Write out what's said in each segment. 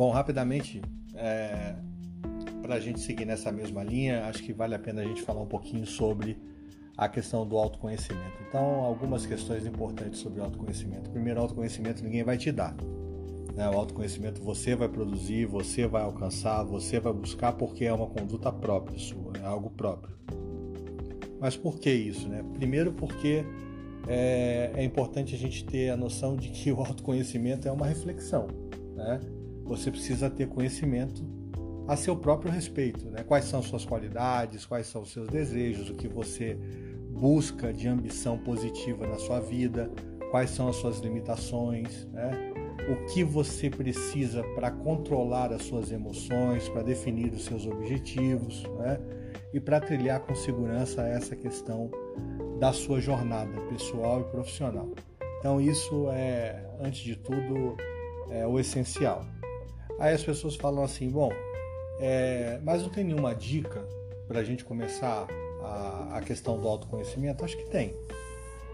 Bom, rapidamente, é, para a gente seguir nessa mesma linha, acho que vale a pena a gente falar um pouquinho sobre a questão do autoconhecimento. Então, algumas questões importantes sobre o autoconhecimento. Primeiro, autoconhecimento ninguém vai te dar. Né? O autoconhecimento você vai produzir, você vai alcançar, você vai buscar porque é uma conduta própria sua, é algo próprio. Mas por que isso? Né? Primeiro, porque é, é importante a gente ter a noção de que o autoconhecimento é uma reflexão. Né? Você precisa ter conhecimento a seu próprio respeito. Né? Quais são suas qualidades, quais são os seus desejos, o que você busca de ambição positiva na sua vida, quais são as suas limitações, né? o que você precisa para controlar as suas emoções, para definir os seus objetivos né? e para trilhar com segurança essa questão da sua jornada pessoal e profissional. Então, isso é, antes de tudo, é o essencial. Aí as pessoas falam assim: bom, é, mas não tem nenhuma dica para a gente começar a, a, questão do autoconhecimento? Acho que tem.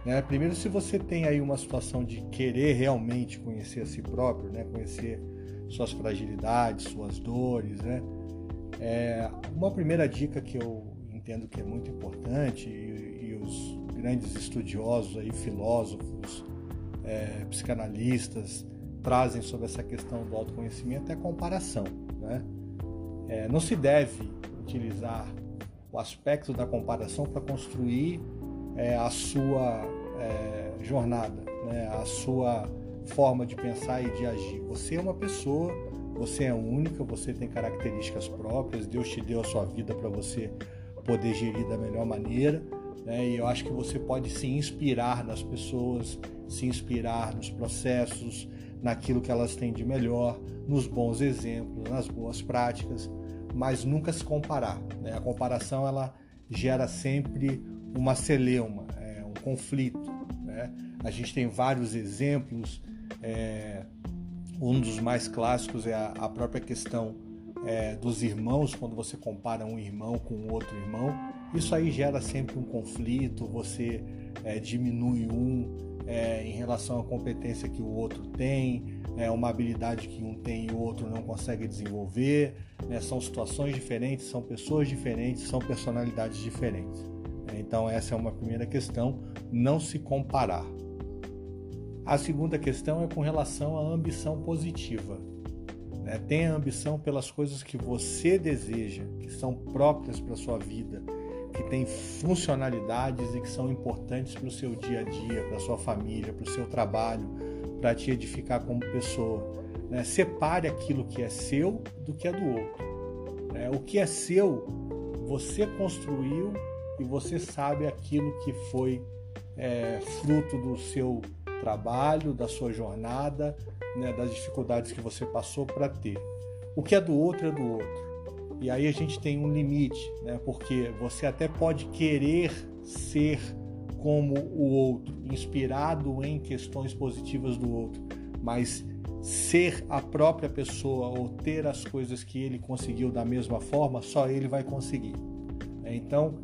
Né? Primeiro, se você tem aí uma situação de querer realmente conhecer a si próprio, né? conhecer suas fragilidades, suas dores, né? É, uma primeira dica que eu entendo que é muito importante e, e os grandes estudiosos aí, filósofos, é, psicanalistas trazem sobre essa questão do autoconhecimento é a comparação, né? É, não se deve utilizar o aspecto da comparação para construir é, a sua é, jornada, né? a sua forma de pensar e de agir. Você é uma pessoa, você é única, você tem características próprias, Deus te deu a sua vida para você poder gerir da melhor maneira. Né? E eu acho que você pode se inspirar nas pessoas, se inspirar nos processos, naquilo que elas têm de melhor, nos bons exemplos, nas boas práticas, mas nunca se comparar. Né? A comparação ela gera sempre uma celeuma, é, um conflito. Né? A gente tem vários exemplos. É, um dos mais clássicos é a, a própria questão é, dos irmãos, quando você compara um irmão com outro irmão. Isso aí gera sempre um conflito, você é, diminui um, é, em relação à competência que o outro tem, é, uma habilidade que um tem e o outro não consegue desenvolver. Né? São situações diferentes, são pessoas diferentes, são personalidades diferentes. Então, essa é uma primeira questão: não se comparar. A segunda questão é com relação à ambição positiva. Né? Tenha ambição pelas coisas que você deseja, que são próprias para sua vida, que têm funcionalidades e que são importantes para o seu dia a dia, para a sua família, para o seu trabalho, para te edificar como pessoa. Né? Separe aquilo que é seu do que é do outro. Né? O que é seu, você construiu e você sabe aquilo que foi é, fruto do seu trabalho, da sua jornada, né, das dificuldades que você passou para ter. O que é do outro é do outro. E aí a gente tem um limite, né? porque você até pode querer ser como o outro, inspirado em questões positivas do outro, mas ser a própria pessoa ou ter as coisas que ele conseguiu da mesma forma, só ele vai conseguir. Então,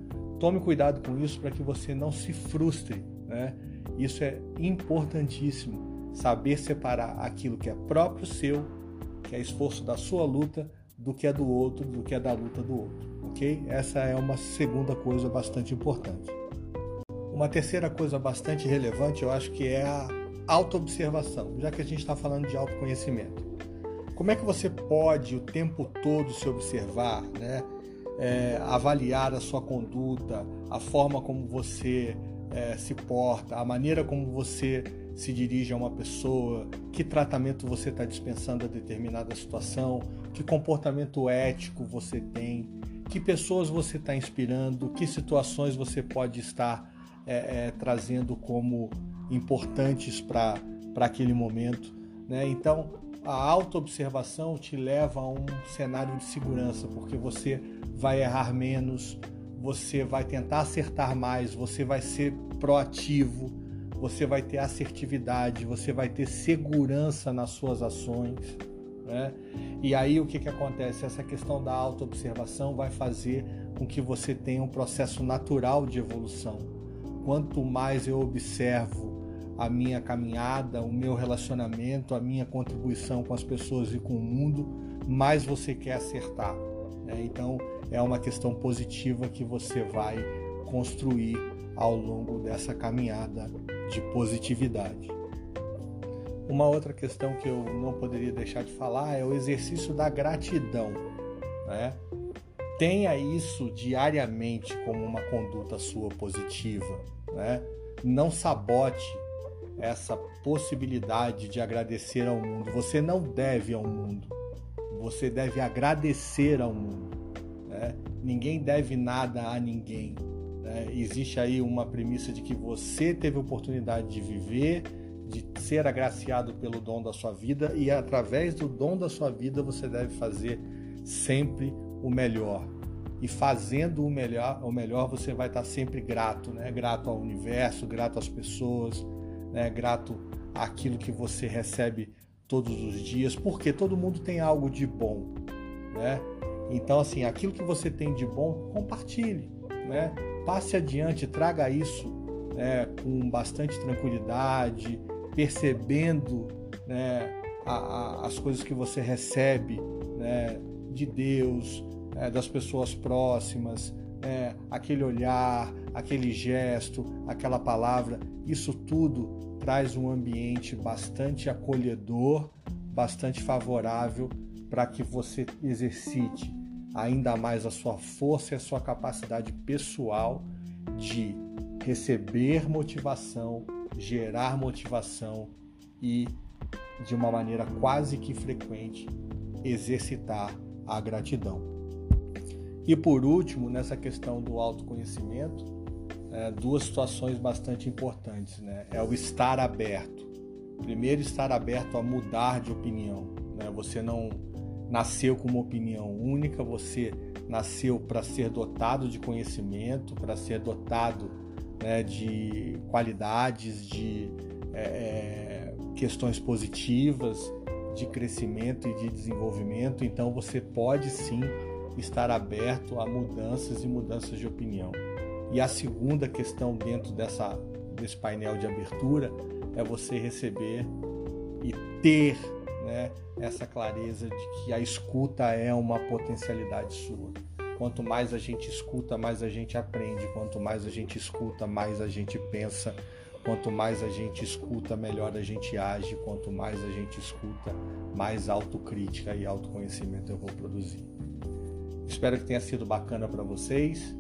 tome cuidado com isso para que você não se frustre. Né? Isso é importantíssimo, saber separar aquilo que é próprio seu, que é esforço da sua luta, do que é do outro, do que é da luta do outro, ok? Essa é uma segunda coisa bastante importante. Uma terceira coisa bastante relevante, eu acho que é a autoobservação, já que a gente está falando de autoconhecimento. Como é que você pode o tempo todo se observar, né? É, avaliar a sua conduta, a forma como você é, se porta, a maneira como você se dirige a uma pessoa, que tratamento você está dispensando a determinada situação, que comportamento ético você tem, que pessoas você está inspirando, que situações você pode estar é, é, trazendo como importantes para aquele momento. Né? Então, a autoobservação te leva a um cenário de segurança, porque você vai errar menos, você vai tentar acertar mais, você vai ser proativo, você vai ter assertividade, você vai ter segurança nas suas ações. Né? E aí o que, que acontece? Essa questão da autoobservação vai fazer com que você tenha um processo natural de evolução. Quanto mais eu observo a minha caminhada, o meu relacionamento, a minha contribuição com as pessoas e com o mundo, mais você quer acertar. Né? Então é uma questão positiva que você vai construir ao longo dessa caminhada de positividade. Uma outra questão que eu não poderia deixar de falar é o exercício da gratidão. Né? Tenha isso diariamente como uma conduta sua positiva. Né? Não sabote essa possibilidade de agradecer ao mundo. Você não deve ao mundo, você deve agradecer ao mundo. Né? Ninguém deve nada a ninguém. Né? Existe aí uma premissa de que você teve oportunidade de viver, de ser agraciado pelo dom da sua vida e através do dom da sua vida você deve fazer sempre o melhor. E fazendo o melhor, o melhor você vai estar sempre grato, né? Grato ao universo, grato às pessoas, né? Grato àquilo que você recebe todos os dias, porque todo mundo tem algo de bom, né? Então assim, aquilo que você tem de bom, compartilhe, né? Passe adiante, traga isso né, com bastante tranquilidade, percebendo né, a, a, as coisas que você recebe né, de Deus, é, das pessoas próximas, é, aquele olhar, aquele gesto, aquela palavra, isso tudo traz um ambiente bastante acolhedor, bastante favorável para que você exercite ainda mais a sua força e a sua capacidade pessoal de receber motivação, gerar motivação e, de uma maneira quase que frequente, exercitar a gratidão. E por último, nessa questão do autoconhecimento, é, duas situações bastante importantes. Né? É o estar aberto. Primeiro, estar aberto a mudar de opinião. Né? Você não nasceu com uma opinião única, você nasceu para ser dotado de conhecimento, para ser dotado né, de qualidades, de é, é, questões positivas, de crescimento e de desenvolvimento. Então, você pode sim estar aberto a mudanças e mudanças de opinião. E a segunda questão dentro dessa, desse painel de abertura é você receber e ter né, essa clareza de que a escuta é uma potencialidade sua. Quanto mais a gente escuta, mais a gente aprende. Quanto mais a gente escuta, mais a gente pensa. Quanto mais a gente escuta, melhor a gente age. Quanto mais a gente escuta, mais autocrítica e autoconhecimento eu vou produzir. Espero que tenha sido bacana para vocês.